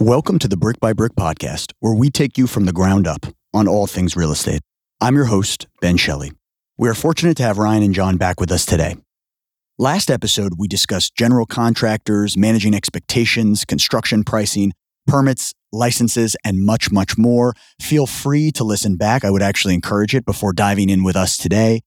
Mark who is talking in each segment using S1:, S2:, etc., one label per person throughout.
S1: Welcome to the Brick by Brick podcast, where we take you from the ground up on all things real estate. I'm your host, Ben Shelley. We are fortunate to have Ryan and John back with us today. Last episode, we discussed general contractors, managing expectations, construction pricing, permits, licenses, and much, much more. Feel free to listen back. I would actually encourage it before diving in with us today.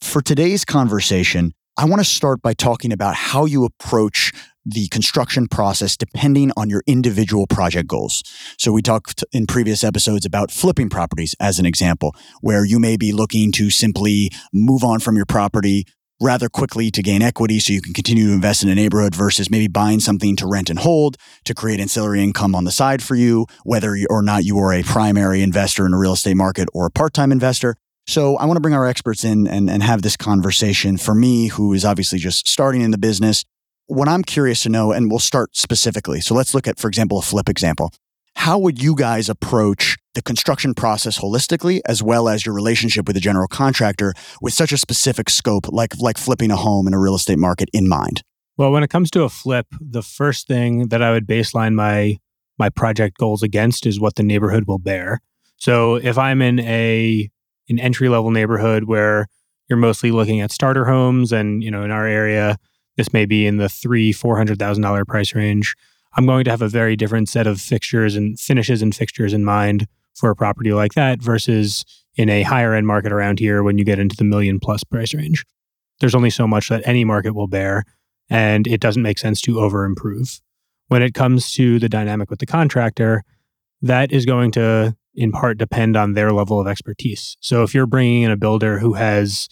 S1: For today's conversation, I want to start by talking about how you approach the construction process depending on your individual project goals. So, we talked in previous episodes about flipping properties as an example, where you may be looking to simply move on from your property rather quickly to gain equity so you can continue to invest in a neighborhood versus maybe buying something to rent and hold to create ancillary income on the side for you, whether or not you are a primary investor in a real estate market or a part time investor. So I want to bring our experts in and, and have this conversation. For me, who is obviously just starting in the business, what I'm curious to know, and we'll start specifically. So let's look at, for example, a flip example. How would you guys approach the construction process holistically, as well as your relationship with a general contractor with such a specific scope, like like flipping a home in a real estate market in mind?
S2: Well, when it comes to a flip, the first thing that I would baseline my my project goals against is what the neighborhood will bear. So if I'm in a an entry level neighborhood where you're mostly looking at starter homes, and you know in our area this may be in the three four hundred thousand dollar price range. I'm going to have a very different set of fixtures and finishes and fixtures in mind for a property like that versus in a higher end market around here when you get into the million plus price range. There's only so much that any market will bear, and it doesn't make sense to over improve. When it comes to the dynamic with the contractor, that is going to in part depend on their level of expertise. So if you're bringing in a builder who has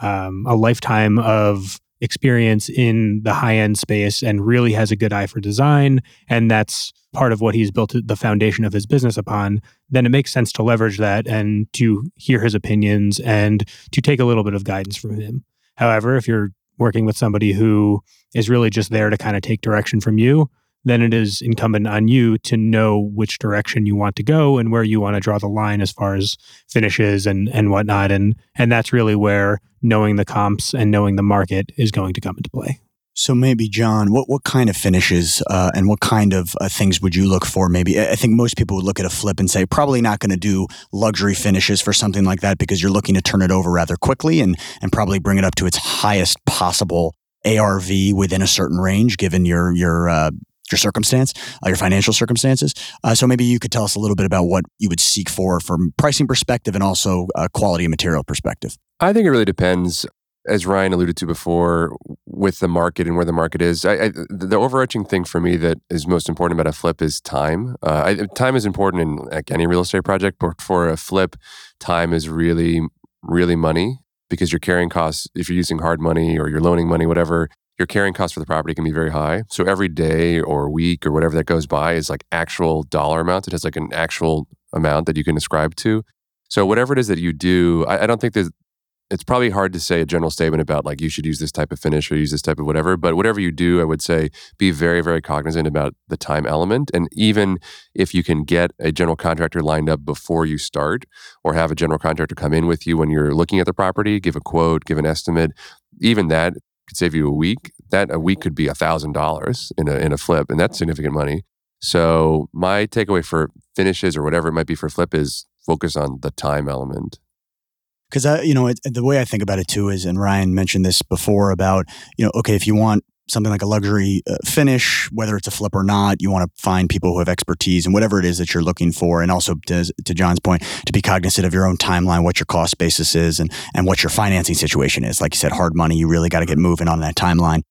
S2: um, a lifetime of experience in the high end space and really has a good eye for design, and that's part of what he's built the foundation of his business upon, then it makes sense to leverage that and to hear his opinions and to take a little bit of guidance from him. However, if you're working with somebody who is really just there to kind of take direction from you, then it is incumbent on you to know which direction you want to go and where you want to draw the line as far as finishes and and whatnot. And and that's really where knowing the comps and knowing the market is going to come into play.
S1: So maybe John, what what kind of finishes uh, and what kind of uh, things would you look for? Maybe I think most people would look at a flip and say probably not going to do luxury finishes for something like that because you're looking to turn it over rather quickly and and probably bring it up to its highest possible ARV within a certain range, given your your uh, your circumstance, uh, your financial circumstances. Uh, so maybe you could tell us a little bit about what you would seek for from pricing perspective and also uh, quality and material perspective.
S3: I think it really depends. As Ryan alluded to before, with the market and where the market is, I, I, the overarching thing for me that is most important about a flip is time. Uh, I, time is important in like any real estate project, but for a flip, time is really, really money because your carrying costs, if you're using hard money or you're loaning money, whatever, your carrying cost for the property can be very high. So every day or week or whatever that goes by is like actual dollar amounts. It has like an actual amount that you can ascribe to. So whatever it is that you do, I, I don't think there's it's probably hard to say a general statement about like you should use this type of finish or use this type of whatever but whatever you do i would say be very very cognizant about the time element and even if you can get a general contractor lined up before you start or have a general contractor come in with you when you're looking at the property give a quote give an estimate even that could save you a week. That a week could be a thousand dollars in a in a flip, and that's significant money. So my takeaway for finishes or whatever it might be for flip is focus on the time element.
S1: Because you know it, the way I think about it too is, and Ryan mentioned this before about you know okay if you want something like a luxury uh, finish, whether it's a flip or not, you want to find people who have expertise and whatever it is that you're looking for. And also to, to John's point, to be cognizant of your own timeline, what your cost basis is and, and what your financing situation is. Like you said, hard money, you really got to get moving on that timeline.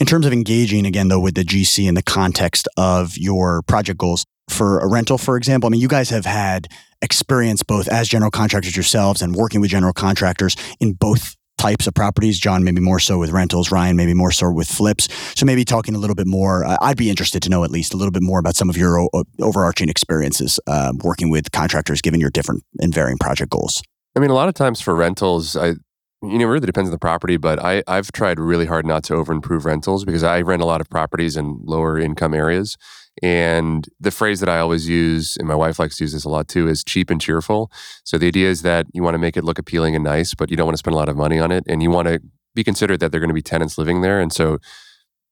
S1: In terms of engaging again, though, with the GC in the context of your project goals for a rental, for example, I mean, you guys have had experience both as general contractors yourselves and working with general contractors in both types of properties. John, maybe more so with rentals. Ryan, maybe more so with flips. So maybe talking a little bit more. Uh, I'd be interested to know at least a little bit more about some of your o- overarching experiences uh, working with contractors, given your different and varying project goals.
S3: I mean, a lot of times for rentals, I you know, it really depends on the property, but I, I've tried really hard not to over improve rentals because I rent a lot of properties in lower income areas. And the phrase that I always use, and my wife likes to use this a lot too, is cheap and cheerful. So the idea is that you want to make it look appealing and nice, but you don't want to spend a lot of money on it. And you want to be considered that there are going to be tenants living there. And so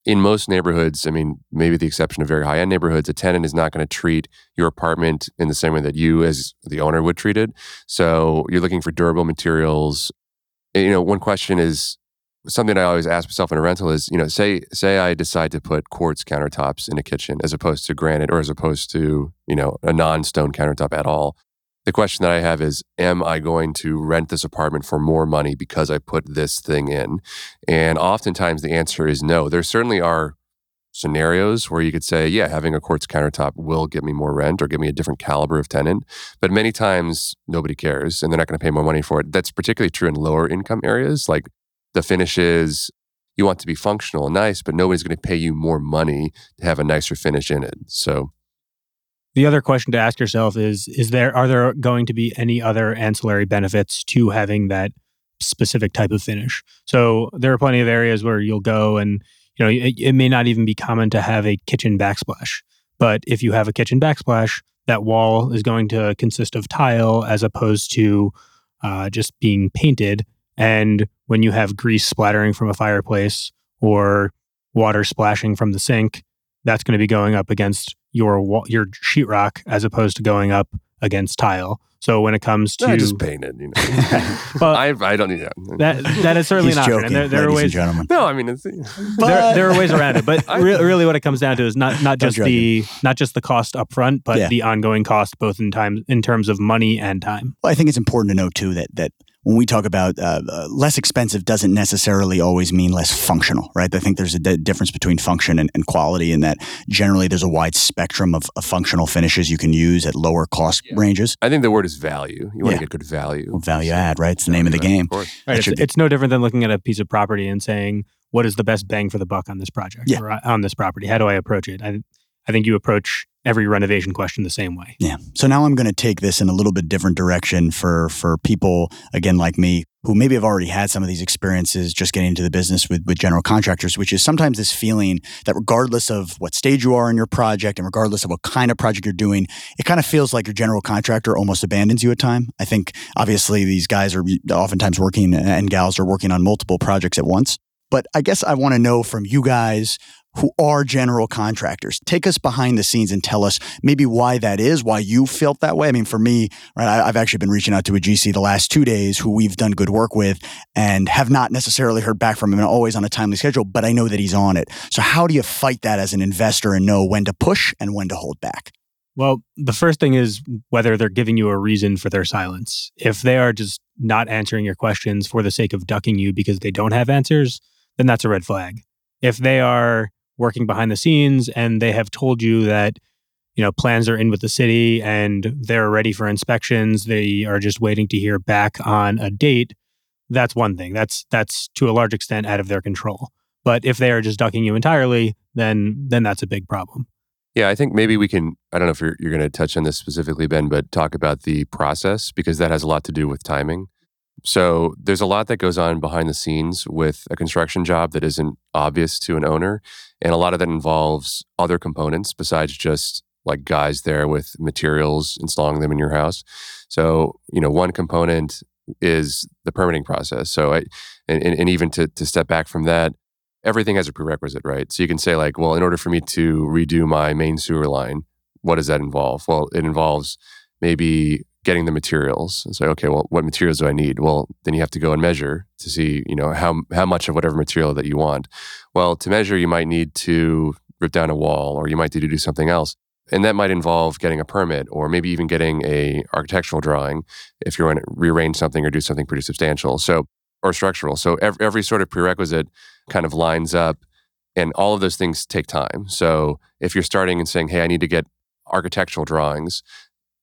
S3: in most neighborhoods, I mean, maybe the exception of very high end neighborhoods, a tenant is not going to treat your apartment in the same way that you, as the owner, would treat it. So you're looking for durable materials. You know, one question is something I always ask myself in a rental is, you know, say say I decide to put quartz countertops in a kitchen as opposed to granite or as opposed to, you know, a non-stone countertop at all. The question that I have is, am I going to rent this apartment for more money because I put this thing in? And oftentimes the answer is no. There certainly are scenarios where you could say, yeah, having a quartz countertop will get me more rent or give me a different caliber of tenant. But many times nobody cares and they're not going to pay more money for it. That's particularly true in lower income areas. Like the finishes, you want to be functional and nice, but nobody's going to pay you more money to have a nicer finish in it. So
S2: the other question to ask yourself is is there are there going to be any other ancillary benefits to having that specific type of finish? So there are plenty of areas where you'll go and you know it, it may not even be common to have a kitchen backsplash. But if you have a kitchen backsplash, that wall is going to consist of tile as opposed to uh, just being painted. And when you have grease splattering from a fireplace or water splashing from the sink, that's going to be going up against your your sheetrock as opposed to going up against tile. So when it comes to
S3: I just painted, you know. well, I, I don't need that.
S2: That that is certainly
S1: He's
S2: not.
S1: Joking,
S2: and there, there are ways.
S1: and gentlemen.
S3: No, I mean, it's,
S1: But-
S2: there, there are ways around it, but
S3: I-
S2: re- really, what it comes down to is not not just the not just the cost upfront, but
S1: Yeah.
S2: the ongoing cost, both in time in terms of money and time.
S1: Well, I think it's important to know too that that when we talk about uh, uh, less expensive doesn't necessarily always mean less functional, right? I think there's a d- difference between function and, and quality in that generally there's a wide spectrum of, of functional finishes you can use at lower cost
S3: Yeah.
S1: ranges.
S3: I think the word is value. You want
S1: Yeah.
S3: to get good value.
S1: Well, value add, right? It's the name of the
S3: Right,
S1: game.
S3: Of course.
S2: Right. It's,
S1: be-
S2: it's no different than looking at a piece of property and saying, "What is the best bang for the buck on this project
S1: Yeah.
S2: or uh, on this property? How do I approach it?" I I think you approach every renovation question the same way.
S1: Yeah. So now I'm going to take this in a little bit different direction for for people again like me who maybe have already had some of these experiences just getting into the business with with general contractors, which is sometimes this feeling that regardless of what stage you are in your project and regardless of what kind of project you're doing, it kind of feels like your general contractor almost abandons you at time. I think obviously these guys are oftentimes working and gals are working on multiple projects at once. But I guess I want to know from you guys who are general contractors. Take us behind the scenes and tell us maybe why that is, why you felt that way. I mean, for me, right, I, I've actually been reaching out to a GC the last two days who we've done good work with and have not necessarily heard back from him and always on a timely schedule, but I know that he's on it. So how do you fight that as an investor and know when to push and when to hold back?
S2: Well, the first thing is whether they're giving you a reason for their silence. If they are just not answering your questions for the sake of ducking you because they don't have answers, then that's a red flag. If they are working behind the scenes and they have told you that you know plans are in with the city and they're ready for inspections, they are just waiting to hear back on a date, that's one thing. That's that's to a large extent out of their control. But if they are just ducking you entirely, then then that's a big problem.
S3: Yeah, I think maybe we can. I don't know if you're, you're going to touch on this specifically, Ben, but talk about the process because that has a lot to do with timing. So there's a lot that goes on behind the scenes with a construction job that isn't obvious to an owner. And a lot of that involves other components besides just like guys there with materials, installing them in your house. So, you know, one component is the permitting process. So, I, and, and even to, to step back from that, everything has a prerequisite, right? So you can say, like, well, in order for me to redo my main sewer line, what does that involve? Well, it involves maybe getting the materials and say, okay, well, what materials do I need? Well, then you have to go and measure to see, you know, how how much of whatever material that you want. Well, to measure, you might need to rip down a wall, or you might need to do something else, and that might involve getting a permit, or maybe even getting a architectural drawing if you're going to rearrange something or do something pretty substantial. So, or structural. So every, every sort of prerequisite kind of lines up, and all of those things take time. So if you're starting and saying, hey, I need to get architectural drawings,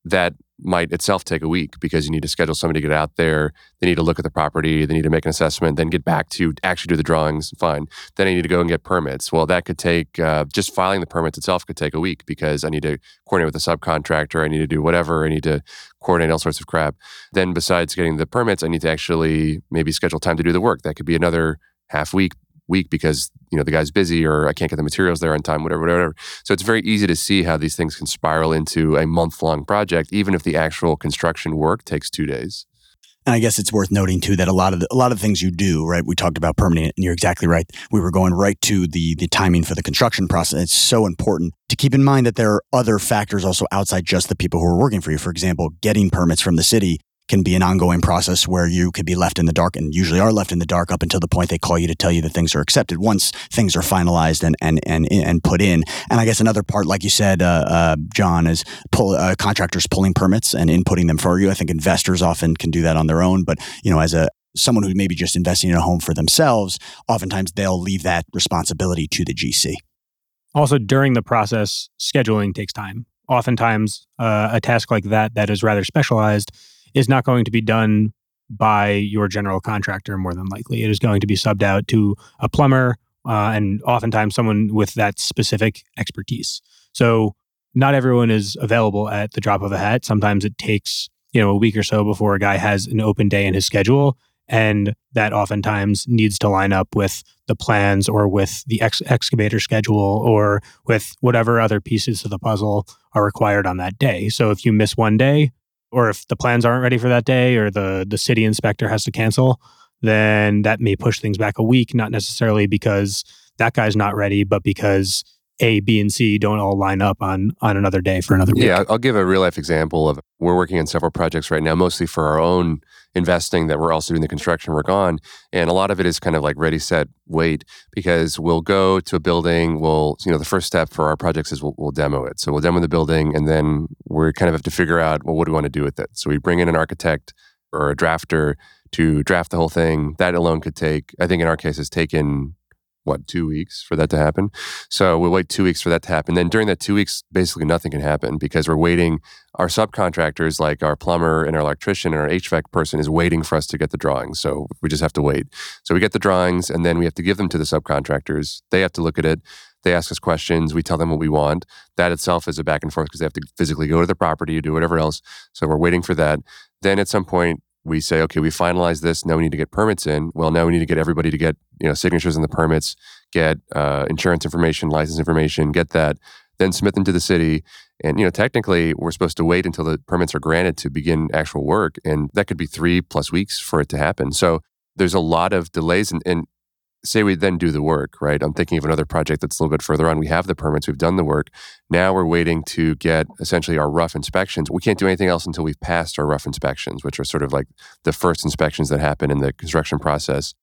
S3: that might itself take a week because you need to schedule somebody to get out there. They need to look at the property. They need to make an assessment, then get back to actually do the drawings. Fine. Then I need to go and get permits. Well, that could take uh, just filing the permits itself could take a week because I need to coordinate with a subcontractor. I need to do whatever. I need to coordinate all sorts of crap. Then, besides getting the permits, I need to actually maybe schedule time to do the work. That could be another half week week because you know the guy's busy or I can't get the materials there on time, whatever, whatever. So it's very easy to see how these things can spiral into a month long project, even if the actual construction work takes two days.
S1: And I guess it's worth noting too that a lot of the, a lot of things you do, right? We talked about permitting and you're exactly right. We were going right to the the timing for the construction process. It's so important to keep in mind that there are other factors also outside just the people who are working for you. For example, getting permits from the city can be an ongoing process where you could be left in the dark and usually are left in the dark up until the point they call you to tell you that things are accepted once things are finalized and and and, and put in. And i guess another part like you said uh, uh, john is pull uh, contractors pulling permits and inputting them for you. I think investors often can do that on their own but you know as a someone who may be just investing in a home for themselves oftentimes they'll leave that responsibility to the gc
S2: also during the process scheduling takes time. Oftentimes uh, a task like that that is rather specialized is not going to be done by your general contractor more than likely. It is going to be subbed out to a plumber uh, and oftentimes someone with that specific expertise. So not everyone is available at the drop of a hat. Sometimes it takes you know a week or so before a guy has an open day in his schedule, and that oftentimes needs to line up with the plans or with the ex- excavator schedule or with whatever other pieces of the puzzle are required on that day. So if you miss one day, or if the plans aren't ready for that day or the the city inspector has to cancel, then that may push things back a week, not necessarily because that guy's not ready, but because a, B, and C don't all line up on on another day for another week.
S3: Yeah, I'll give a real life example of we're working on several projects right now, mostly for our own investing that we're also doing the construction work on. And a lot of it is kind of like ready, set, wait, because we'll go to a building. We'll, you know, the first step for our projects is we'll, we'll demo it. So we'll demo the building and then we kind of have to figure out, well, what do we want to do with it? So we bring in an architect or a drafter to draft the whole thing. That alone could take, I think in our case, has taken what two weeks for that to happen? So we'll wait two weeks for that to happen. Then during that two weeks basically nothing can happen because we're waiting our subcontractors like our plumber and our electrician and our hvac person is waiting for us to get the drawings. So we just have to wait. So we get the drawings and then we have to give them to the subcontractors. They have to look at it. They ask us questions. We tell them what we want. That itself is a back and forth because they have to physically go to the property do whatever else. So we're waiting for that. Then at some point we say, okay, we finalized this. Now we need to get permits in. Well, now we need to get everybody to get you know signatures on the permits, get uh, insurance information, license information, get that, then submit them to the city. And you know, technically, we're supposed to wait until the permits are granted to begin actual work, and that could be three plus weeks for it to happen. So there's a lot of delays, and, and say we then do the work, right? I'm thinking of another project that's a little bit further on. We have the permits, we've done the work. Now we're waiting to get essentially our rough inspections. We can't do anything else until we've passed our rough inspections, which are sort of like the first inspections that happen in the construction process.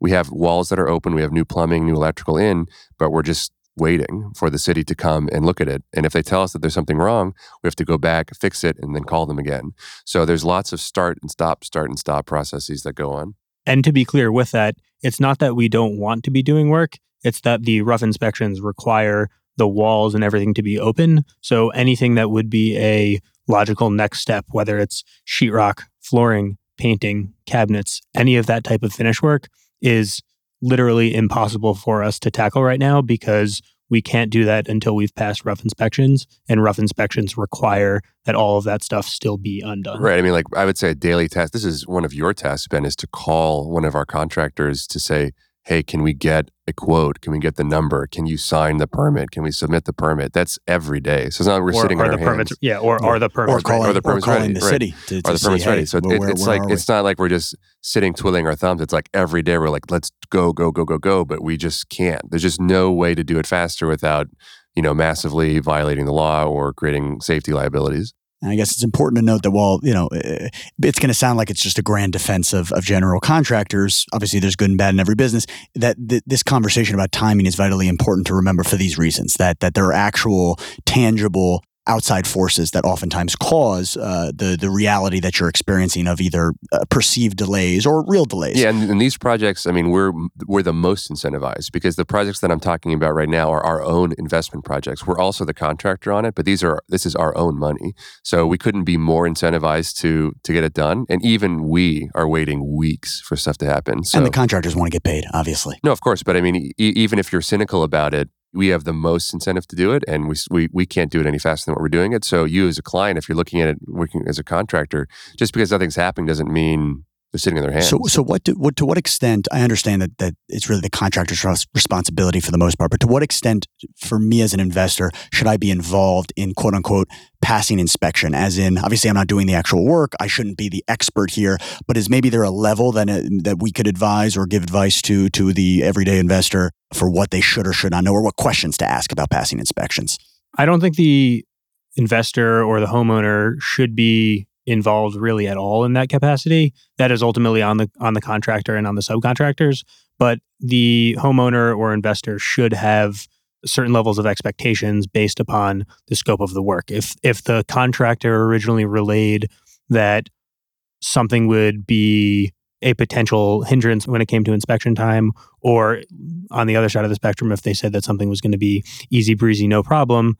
S3: We have walls that are open, we have new plumbing, new electrical in, but we're just waiting for the city to come and look at it. And if they tell us that there's something wrong, we have to go back, fix it, and then call them again. So there's lots of start and stop, start and stop processes that go on.
S2: And to be clear with that, it's not that we don't want to be doing work, it's that the rough inspections require the walls and everything to be open. So anything that would be a logical next step, whether it's sheetrock, flooring, painting, cabinets, any of that type of finish work is literally impossible for us to tackle right now because we can't do that until we've passed rough inspections and rough inspections require that all of that stuff still be undone.
S3: Right i mean like i would say a daily task this is one of your tasks ben is to call one of our contractors to say hey, can we get a quote? Can we get the number? Can you sign the permit? Can we submit the permit? That's every day. So it's not we're
S2: or,
S3: sitting on
S2: the
S3: our
S2: permits,
S3: hands.
S2: yeah, or are the permits
S1: or calling,
S3: or the permits
S1: or calling
S3: ready,
S1: the
S3: right.
S1: city to, to
S3: Are the permits
S1: hey,
S3: ready? So
S1: where-
S3: it,
S1: where-
S3: it's
S1: where
S3: like it's not like we're just sitting twiddling our thumbs. It's like every day we're like, let's go, go, go, go, go, but we just can't. There's just no way to do it faster without you know massively violating the law or creating safety liabilities.
S1: And I guess it's important to note that while, you know, eh, it's going to sound like it's just a grand defense of, of general contractors, obviously there's good and bad in every business, that th- this conversation about timing is vitally important to remember for these reasons, that, that there are actual tangible outside forces that oftentimes cause uh, the, the reality that you're experiencing of either uh, perceived delays or real delays.
S3: Yeah, and, and these projects, I mean, we're we're the most incentivized because the projects that I'm talking about right now are our own investment projects. We're also the contractor on it, but these are this is our own money, so we couldn't be more incentivized to to get it done. And even we are waiting weeks for stuff to happen. So
S1: and the contractors want to get paid, obviously.
S3: no, of course, but I mean, e- even if you're cynical about it, we have the most incentive to do it, and we, we we can't do it any faster than what we're doing it. So you, as a client, if you're looking at it working as a contractor, just because nothing's happening doesn't mean they're sitting in their hands.
S1: So, so what, do, what to what extent? I understand that that it's really the contractor's responsibility for the most part, but to what extent, for me as an investor, should I be involved in quote unquote passing inspection? As in, obviously, I'm not doing the actual work. I shouldn't be the expert here, but is maybe there a level that uh, that we could advise or give advice to to the everyday investor for what they should or should not know, or what questions to ask about passing inspections?
S2: I don't think the investor or the homeowner should be involved really at all in that capacity. That is ultimately on the on the contractor and on the subcontractors. But the homeowner or investor should have certain levels of expectations based upon the scope of the work. If if the contractor originally relayed that something would be a potential hindrance when it came to inspection time, or on the other side of the spectrum, if they said that something was going to be easy breezy, no problem,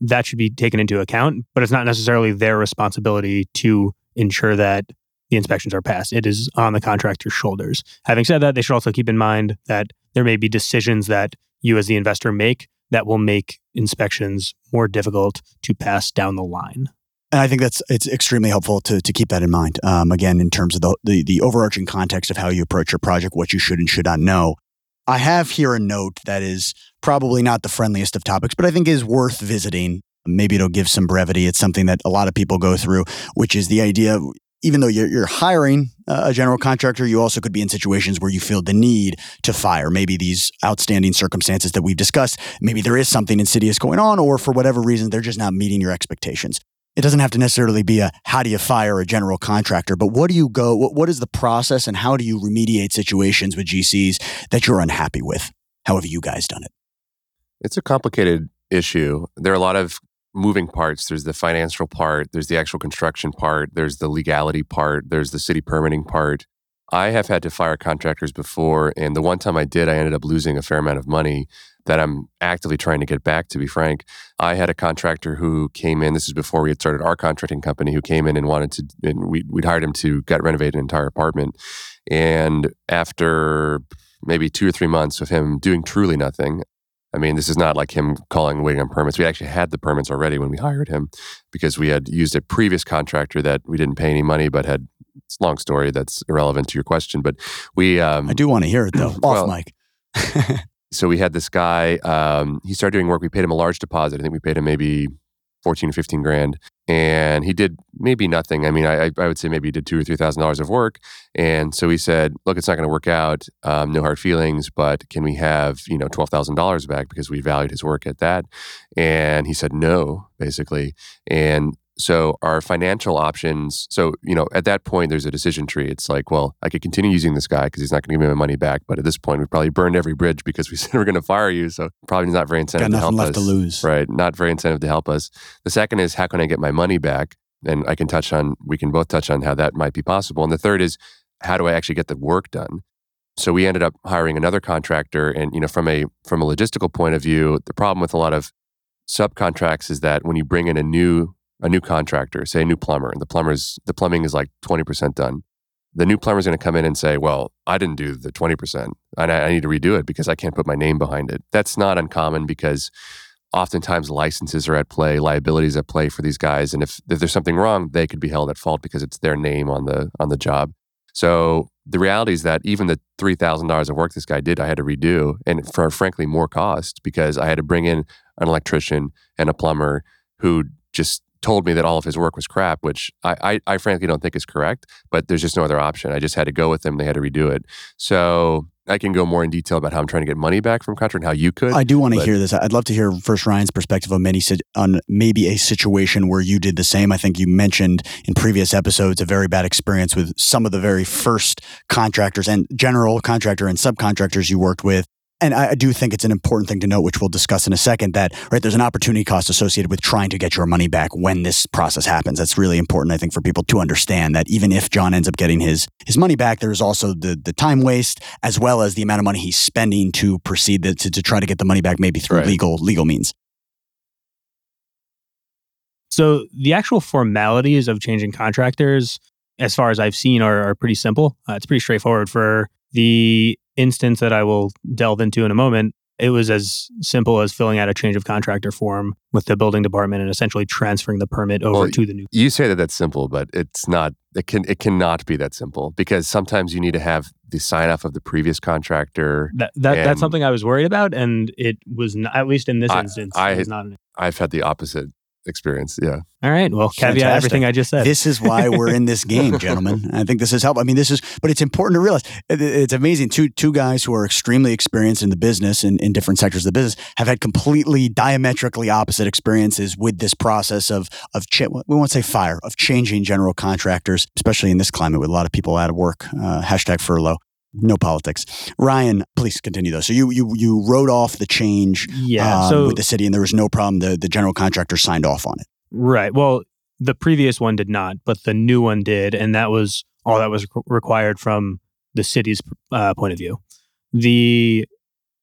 S2: that should be taken into account, but it's not necessarily their responsibility to ensure that the inspections are passed. It is on the contractor's shoulders. Having said that, they should also keep in mind that there may be decisions that you as the investor make that will make inspections more difficult to pass down the line.
S1: And I think that's it's extremely helpful to, to keep that in mind. Um, again, in terms of the, the the overarching context of how you approach your project, what you should and should not know. I have here a note that is probably not the friendliest of topics, but I think is worth visiting. Maybe it'll give some brevity. It's something that a lot of people go through, which is the idea even though you're, you're, hiring a general contractor, you also could be in situations where you feel the need to fire. Maybe these outstanding circumstances that we've discussed, maybe there is something insidious going on, or for whatever reason, they're just not meeting your expectations it doesn't have to necessarily be a how do you fire a general contractor, but what do you go, what, what is the process and how do you remediate situations with GCs that you're unhappy with? How have you guys done it?
S3: It's a complicated issue. There are a lot of moving parts. There's the financial part, there's the actual construction part, there's the legality part, there's the city permitting part. I have had to fire contractors before, and the one time I did, I ended up losing a fair amount of money that I'm actively trying to get back, to be frank. I had a contractor who came in, this is before we had started our contracting company, who came in and wanted to, and we, would hired him to get renovate an entire apartment. And after maybe two or three months of him doing truly nothing, I mean, this is not like him calling, waiting on permits. We actually had the permits already when we hired him because we had used a previous contractor that we didn't pay any money, but had, it's a long story that's irrelevant to your question. But we. Um,
S1: I do want to hear it though, off well, mic.
S3: so we had this guy. Um, he started doing work. We paid him a large deposit. I think we paid him maybe 14 or 15 grand. And he did maybe nothing. I mean, I, I would say maybe he did two or three thousand dollars of work. And so he said, "Look, it's not going to work out. Um, no hard feelings, but can we have you know twelve thousand dollars back because we valued his work at that?" And he said no, basically. And so our financial options. So you know, at that point, there's a decision tree. It's like, well, I could continue using this guy because he's not going to give me my money back. But at this point, we probably burned every bridge because we said we're going to fire you. So probably not very incentive
S1: Got
S3: to help
S1: left
S3: us.
S1: to lose.
S3: Right, not very incentive to help us. The second is how can I get my money back? And I can touch on. We can both touch on how that might be possible. And the third is how do I actually get the work done? So we ended up hiring another contractor. And you know, from a from a logistical point of view, the problem with a lot of subcontracts is that when you bring in a new a new contractor, say a new plumber, and the plumber's the plumbing is like 20% done. The new plumber's going to come in and say, "Well, I didn't do the 20%, and I, I need to redo it because I can't put my name behind it." That's not uncommon because oftentimes licenses are at play, liabilities at play for these guys, and if, if there's something wrong, they could be held at fault because it's their name on the on the job. So the reality is that even the three thousand dollars of work this guy did, I had to redo, and for frankly more cost because I had to bring in an electrician and a plumber who just told me that all of his work was crap, which I, I, I, frankly don't think is correct, but there's just no other option. I just had to go with them. They had to redo it. So I can go more in detail about how I'm trying to get money back from Contra and how you could.
S1: I do want to hear this. I'd love to hear first Ryan's perspective on many on maybe a situation where you did the same. I think you mentioned in previous episodes a very bad experience with some of the very first contractors and general contractor and subcontractors you worked with and I do think it's an important thing to note, which we'll discuss in a second, that right there's an opportunity cost associated with trying to get your money back when this process happens. That's really important, I think, for people to understand that even if John ends up getting his his money back, there's also the the time waste as well as the amount of money he's spending to proceed the, to, to try to get the money back, maybe through right. legal legal means.
S2: So the actual formalities of changing contractors, as far as I've seen, are, are pretty simple. Uh, it's pretty straightforward for the instance that I will delve into in a moment, It was as simple as filling out a change of contractor form with the building department and essentially transferring the permit over
S3: Well,
S2: to the new.
S3: You say that that's simple, but it's not. It can. It cannot be that simple because sometimes you need to have the sign off of the previous contractor.
S2: That, that that's something I was worried about, and it was not, at least in this
S3: I-
S2: instance.
S3: I-
S2: it was not. An,
S3: I've had the opposite experience. Yeah.
S2: all right, well, caveat
S1: Fantastic.
S2: everything I just said.
S1: This is why we're in this game, gentlemen. I think this is help. I mean, this is, but it's important to realize it's amazing. Two two guys who are extremely experienced in the business and in different sectors of the business have had completely diametrically opposite experiences with this process of of cha- we won't say fire of changing general contractors, especially in this climate with a lot of people out of work. Uh, hashtag furlough. No politics. Ryan, please continue though. So you you you wrote off the change
S2: yeah.
S1: um,
S2: so
S1: with the city, and there was no problem. The the general contractor signed off on it.
S2: Right. Well, the previous one did not, but the new one did, and that was all that was re- required from the city's uh, point of view. The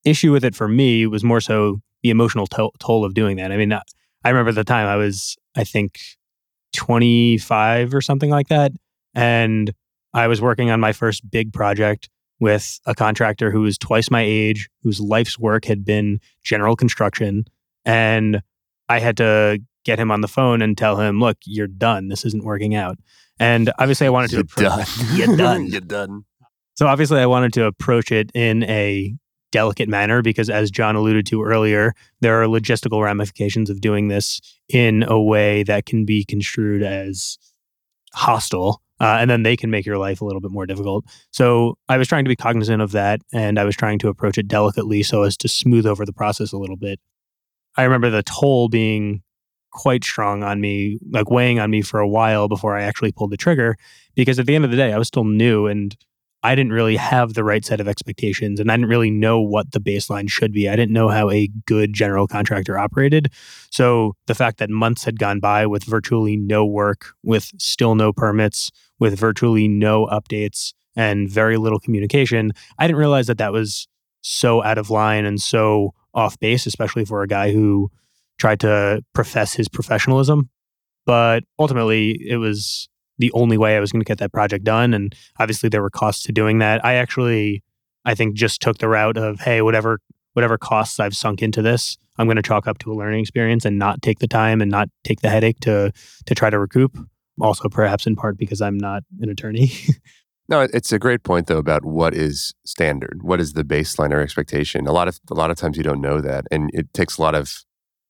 S2: issue with it for me was more so the emotional to- toll of doing that. I mean, I I remember the time I was, I think, 25 or something like that, and I was working on my first big project with a contractor who was twice my age, whose life's work had been general construction, and I had to get him on the phone and tell him, look, you're done. This isn't working out. And obviously, I wanted to.
S3: You're
S2: appro-
S3: done.
S2: You're done.
S3: You're done.
S2: So obviously, I wanted to approach it in a delicate manner because, as John alluded to earlier, there are logistical ramifications of doing this in a way that can be construed as hostile. Uh, and then they can make your life a little bit more difficult. So I was trying to be cognizant of that, and I was trying to approach it delicately so as to smooth over the process a little bit. I remember the toll being quite strong on me, like weighing on me for a while before I actually pulled the trigger, because at the end of the day, I was still new and I didn't really have the right set of expectations and I didn't really know what the baseline should be. I didn't know how a good general contractor operated. So the fact that months had gone by with virtually no work, with still no permits, with virtually no updates and very little communication, I didn't realize that that was so out of line and so off base, especially for a guy who tried to profess his professionalism. But ultimately, it was the only way I was going to get that project done. And obviously, there were costs to doing that. I actually, I think, just took the route of, hey, whatever whatever costs I've sunk into this, I'm going to chalk up to a learning experience and not take the time and not take the headache to to try to recoup. Also, perhaps in part because I'm not an attorney.
S3: No, it's a great point though about what is standard, what is the baseline or expectation. A lot of a lot of times you don't know that, and it takes a lot of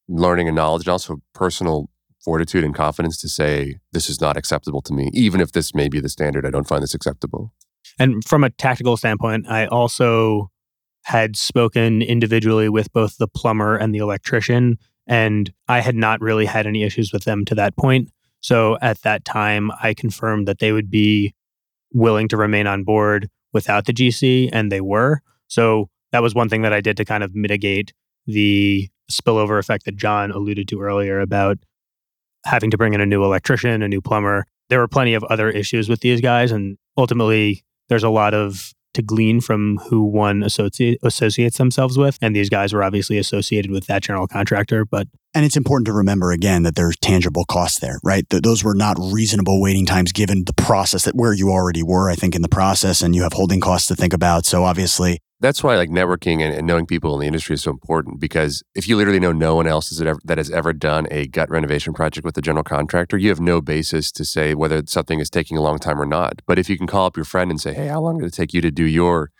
S3: learning and knowledge, and also personal fortitude and confidence to say this is not acceptable to me, even if this may be the standard. I don't find this acceptable.
S2: And from a tactical standpoint, I also had spoken individually with both the plumber and the electrician, and I had not really had any issues with them to that point. So at that time, I confirmed that they would be willing to remain on board without the GC, and they were. So that was one thing that I did to kind of mitigate the spillover effect that John alluded to earlier about having to bring in a new electrician, a new plumber. There were plenty of other issues with these guys, and ultimately, there's a lot of to glean from who one associate, associates themselves with. And these guys were obviously associated with that general contractor. But
S1: And it's important to remember again that there's tangible costs there, right? Th- those were not reasonable waiting times given the process that where you already were, I think, in the process, and you have holding costs to think about. So obviously,
S3: That's why like networking and, and knowing people in the industry is so important because if you literally know no one else that has ever done a gut renovation project with a general contractor, you have no basis to say whether something is taking a long time or not. But if you can call up your friend and say, "Hey, how long did it take you to do your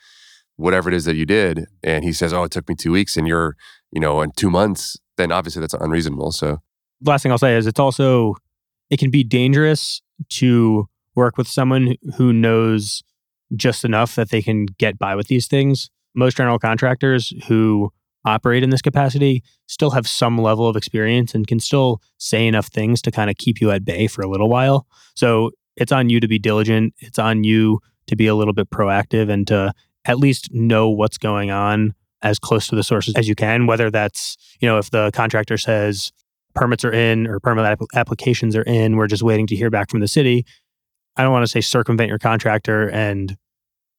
S3: whatever it is that you did?" and he says, "Oh, it took me 2 weeks and you're, you know, in 2 months," then obviously that's unreasonable. So,
S2: last thing I'll say is it's also, it can be dangerous to work with someone who knows just enough that they can get by with these things. Most general contractors who operate in this capacity still have some level of experience and can still say enough things to kind of keep you at bay for a little while. So it's on you to be diligent. It's on you to be a little bit proactive and to at least know what's going on as close to the sources as you can, whether that's, you know, if the contractor says permits are in or permit applications are in, we're just waiting to hear back from the city. I don't want to say circumvent your contractor and,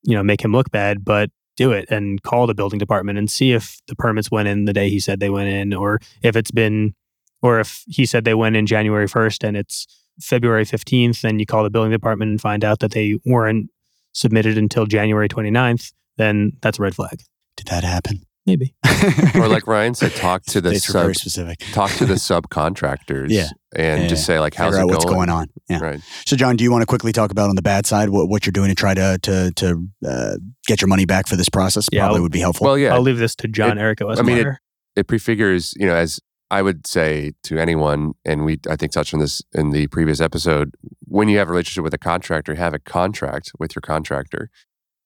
S2: you know, make him look bad, but do it and call the building department and see if the permits went in the day he said they went in or if it's been or if he said they went in January 1st and it's February 15th then you call the building department and find out that they weren't submitted until January 29th, then that's a red flag.
S1: did that happen?
S2: Maybe.
S3: or like Ryan said, talk to the
S1: Dates
S3: sub,
S1: very specific.
S3: talk to the subcontractors.
S1: Yeah.
S3: and
S1: Yeah,
S3: just say like, how's
S1: Figure out
S3: it
S1: what's going on. Yeah.
S3: Right.
S1: So, John, do you want to quickly talk about on the bad side what, what you're doing to try to to to uh, get your money back for this process?
S2: Yeah,
S1: Probably
S2: I'll-
S1: would be helpful.
S3: Well, yeah,
S2: I'll leave this to John Eric
S3: I mean, it- it prefigures, you know, as I would say to anyone, and we I think touched on this in the previous episode, when you have a relationship with a contractor, have a contract with your contractor.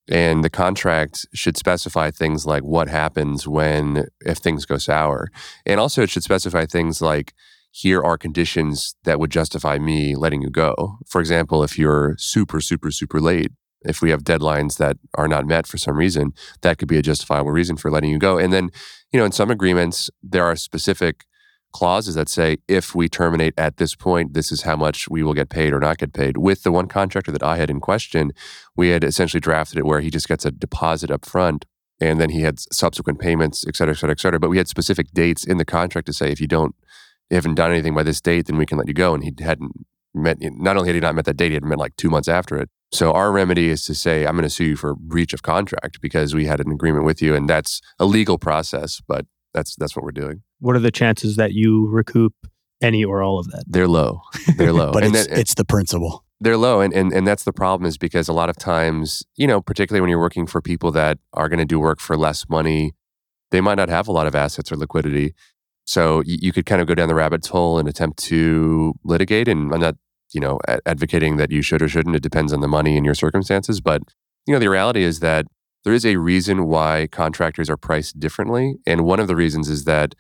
S3: And the contract should specify things like what happens when if things go sour. And also it should specify things like here are conditions that would justify me letting you go. For example, if you're super, super, super late, if we have deadlines that are not met for some reason, that could be a justifiable reason for letting you go. And then, you know, in some agreements, there are specific clauses that say if we terminate at this point, this is how much we will get paid or not get paid. With the one contractor that I had in question, we had essentially drafted it where he just gets a deposit up front and then he had subsequent payments, et cetera, et cetera, et cetera. But we had specific dates in the contract to say if you don't, you haven't done anything by this date, then we can let you go. And he hadn't met, not only had he not met that date, he had met like two months after it. So our remedy is to say, I'm going to sue you for breach of contract because we had an agreement with you, and that's a legal process. But that's that's what we're doing.
S2: What are the chances that you recoup any or all of that?
S3: They're low. They're low.
S1: but
S3: and
S1: it's
S3: that-
S1: it's the principle.
S3: they're low and, and and that's the problem is because a lot of times you know particularly when you're working for people that are going to do work for less money they might not have a lot of assets or liquidity so you, you could kind of go down the rabbit hole and attempt to litigate and i'm not you know a- advocating that you should or shouldn't it depends on the money and your circumstances but you know the reality is that there is a reason why contractors are priced differently and one of the reasons is that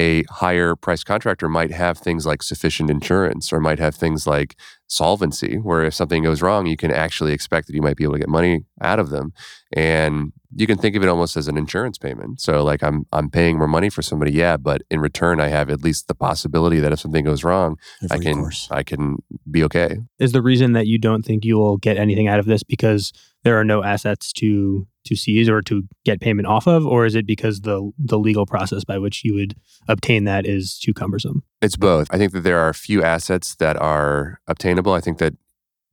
S3: a higher price contractor might have things like sufficient insurance or might have things like solvency, where if something goes wrong, you can actually expect that you might be able to get money out of them. And you can think of it almost as an insurance payment. So like I'm I'm paying more money for somebody, yeah, but in return I have at least the possibility that if something goes wrong, I can
S1: course.
S3: I can be okay.
S2: Is the reason that you don't think you will get anything out of this because there are no assets to to seize or to get payment off of, or is it because the the legal process by which you would obtain that is too cumbersome?
S3: It's both. I think that there are a few assets that are obtainable. I think that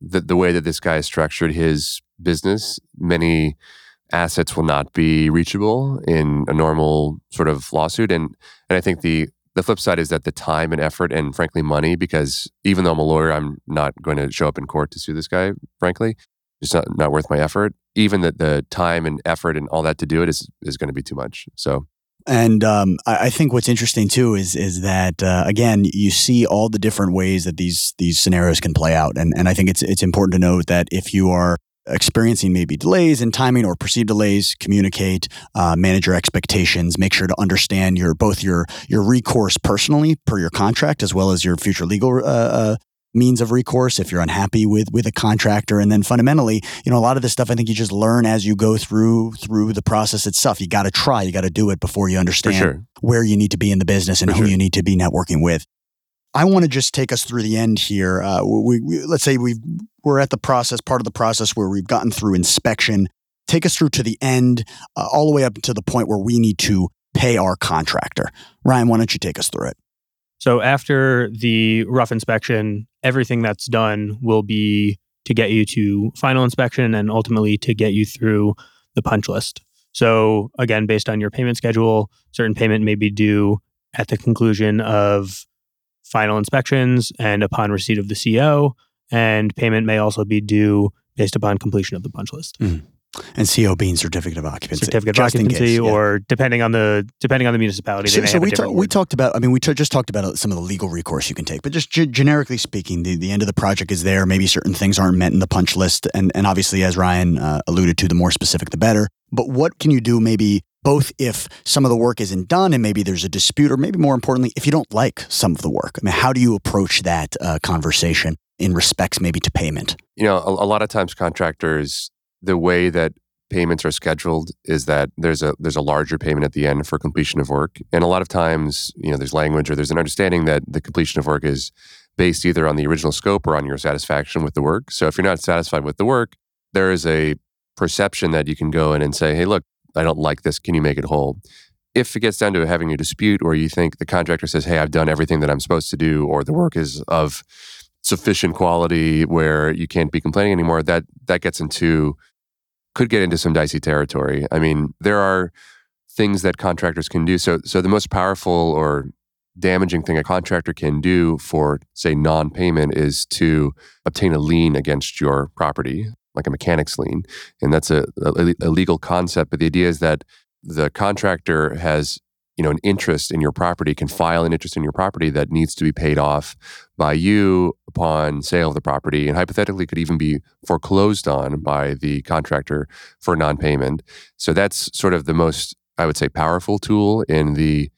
S3: the, the way that this guy structured his business, many assets will not be reachable in a normal sort of lawsuit. And and I think the the flip side is that the time and effort and frankly money, because even though I'm a lawyer, I'm not going to show up in court to sue this guy, frankly. It's not, not worth my effort. Even that the time and effort and all that to do it is is going to be too much. So
S1: And um, I, think what's interesting too is is that uh, again you see all the different ways that these these scenarios can play out, and and I think it's it's important to note that if you are experiencing maybe delays in timing or perceived delays, communicate, uh, manage your expectations, make sure to understand your both your your recourse personally per your contract as well as your future legal uh, uh, means of recourse if you're unhappy with with a contractor and then fundamentally you know a lot of this stuff i think you just learn as you go through through the process itself you got to try you got to do it before you understand
S3: sure.
S1: where you need to be in the business and
S3: For
S1: who
S3: sure.
S1: you need to be networking with. I want to just take us through the end here. Uh, we, we, let's say we we're at the process, part of the process where we've gotten through inspection. Take us through to the end, uh, all the way up to the point where we need to pay our contractor. Ryan, why don't you take us through it?
S2: So after the rough inspection, everything that's done will be to get you to final inspection and ultimately to get you through the punch list. So again, based on your payment schedule, certain payment may be due at the conclusion of final inspections and upon receipt of the CO, and payment may also be due based upon completion of the punch list. Mm-hmm.
S1: And CO being certificate of occupancy,
S2: Certificate of occupancy,
S1: case, yeah.
S2: or depending on the depending on the municipality,
S1: So,
S2: may
S1: so
S2: have a
S1: we,
S2: different
S1: we talked about. I mean, we t- just talked about some of the legal recourse you can take, but just ge- generically speaking, the, the end of the project is there. Maybe certain things aren't met in the punch list, and and obviously, as Ryan uh, alluded to, the more specific, the better. But what can you do? Maybe both if some of the work isn't done, and maybe there's a dispute, or maybe more importantly, if you don't like some of the work. I mean, how do you approach that uh, conversation in respects maybe to payment?
S3: you know, a, a lot of times contractors, the way that payments are scheduled is that there's a there's a larger payment at the end for completion of work, and a lot of times, you know, there's language or there's an understanding that the completion of work is based either on the original scope or on your satisfaction with the work. So if you're not satisfied with the work, there is a perception that you can go in and say, "Hey, look, I don't like this. Can you make it whole?" If it gets down to having a dispute, or you think the contractor says, "Hey, I've done everything that I'm supposed to do," or the work is of sufficient quality where you can't be complaining anymore, that that gets into could get into some dicey territory. I mean, there are things that contractors can do. So, so the most powerful or damaging thing a contractor can do for, say, non payment is to obtain a lien against your property, like a mechanic's lien. And that's a, a, a legal concept. But the idea is that the contractor has you know an interest in your property can file an interest in your property that needs to be paid off by you upon sale of the property and hypothetically could even be foreclosed on by the contractor for non-payment. So that's sort of the most i would say powerful tool in the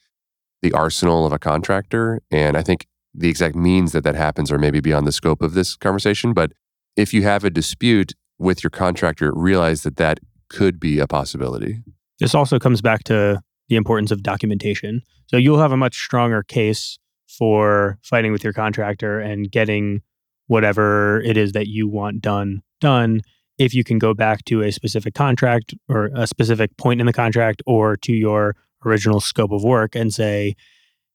S3: the arsenal of a contractor. And i think the exact means that that happens are maybe beyond the scope of this conversation. But if you have a dispute with your contractor realize that that could be a possibility.
S2: This also comes back to the importance of documentation. So you'll have a much stronger case for fighting with your contractor and getting whatever it is that you want done done if you can go back to a specific contract or a specific point in the contract or to your original scope of work and say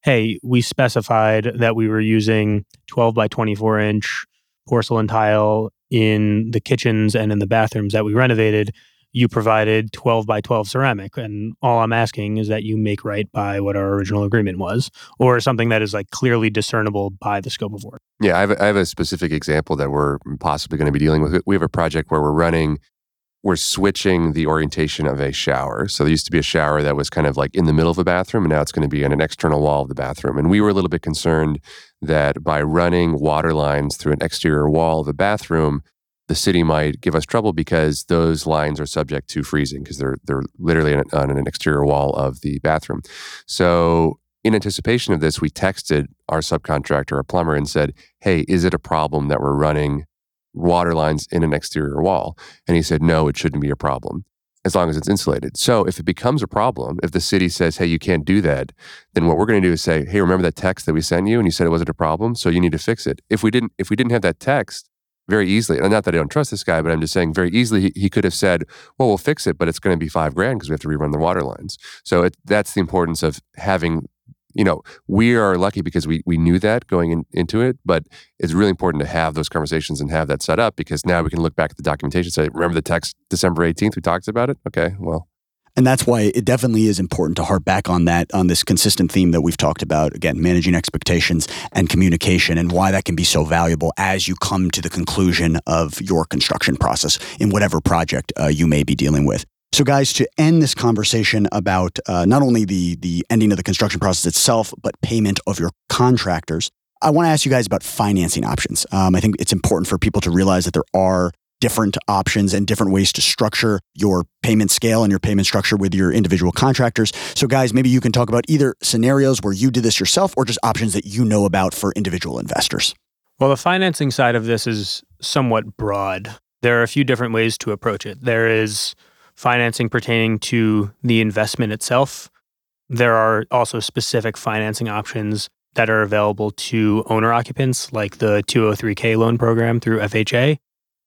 S2: hey we specified that we were using 12 by 24 inch porcelain tile in the kitchens and in the bathrooms that we renovated you provided 12 by 12 ceramic and all i'm asking is that you make right by what our original agreement was or something that is like clearly discernible by the scope of work.
S3: Yeah i have, I have a specific example that we're possibly going to be dealing with. We have a project where we're running we're switching the orientation of a shower. So there used to be a shower that was kind of like in the middle of a bathroom and now it's going to be on an external wall of the bathroom. And we were a little bit concerned that by running water lines through an exterior wall of the bathroom the city might give us trouble because those lines are subject to freezing because they're they're literally on an exterior wall of the bathroom. So in anticipation of this, we texted our subcontractor, a plumber, and said, "Hey, is it a problem that we're running water lines in an exterior wall?" And he said, "No, it shouldn't be a problem." As long as it's insulated. So, if it becomes a problem, if the city says, hey, you can't do that, then what we're going to do is say, hey, remember that text that we sent you and you said it wasn't a problem? So you need to fix it. If we didn't, if we didn't have that text, very easily, and not that I don't trust this guy, but I'm just saying very easily he, he could have said, well, we'll fix it, but it's going to be five grand because we have to rerun the water lines. So it, that's the importance of having, you know, we are lucky because we, we knew that going in, into it, but it's really important to have those conversations and have that set up because now we can look back at the documentation say, remember the text December 18th, we talked about it? Okay, well,
S1: and that's why it definitely is important to harp back on that, on this consistent theme that we've talked about. Again, managing expectations and communication, and why that can be so valuable as you come to the conclusion of your construction process in whatever project uh, you may be dealing with. So, guys, to end this conversation about uh, not only the, the ending of the construction process itself, but payment of your contractors, I want to ask you guys about financing options. Um, I think it's important for people to realize that there are different options and different ways to structure your payment scale and your payment structure with your individual contractors. So, guys, maybe you can talk about either scenarios where you did this yourself or just options that you know about for individual investors.
S2: Well, the financing side of this is somewhat broad. There are a few different ways to approach it. There is financing pertaining to the investment itself. There are also specific financing options that are available to owner occupants, like the 203K loan program through FHA.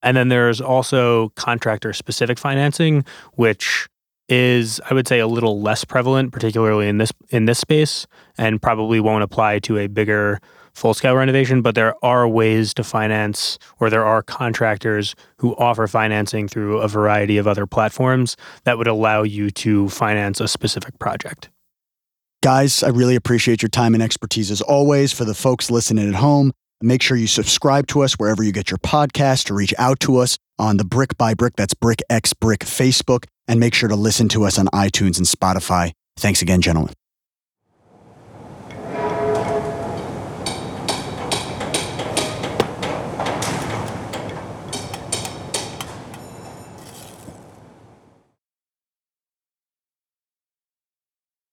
S2: And then there's also contractor specific financing, which is I would say a little less prevalent, particularly in this in this space, and probably won't apply to a bigger full scale renovation. But there are ways to finance, or there are contractors who offer financing through a variety of other platforms that would allow you to finance a specific project.
S1: Guys, I really appreciate your time and expertise as always. For the folks listening at home, Make sure you subscribe to us wherever you get your podcast to reach out to us on the Brick by Brick, that's Brick X Brick Facebook, and make sure to listen to us on iTunes and Spotify. Thanks again, gentlemen.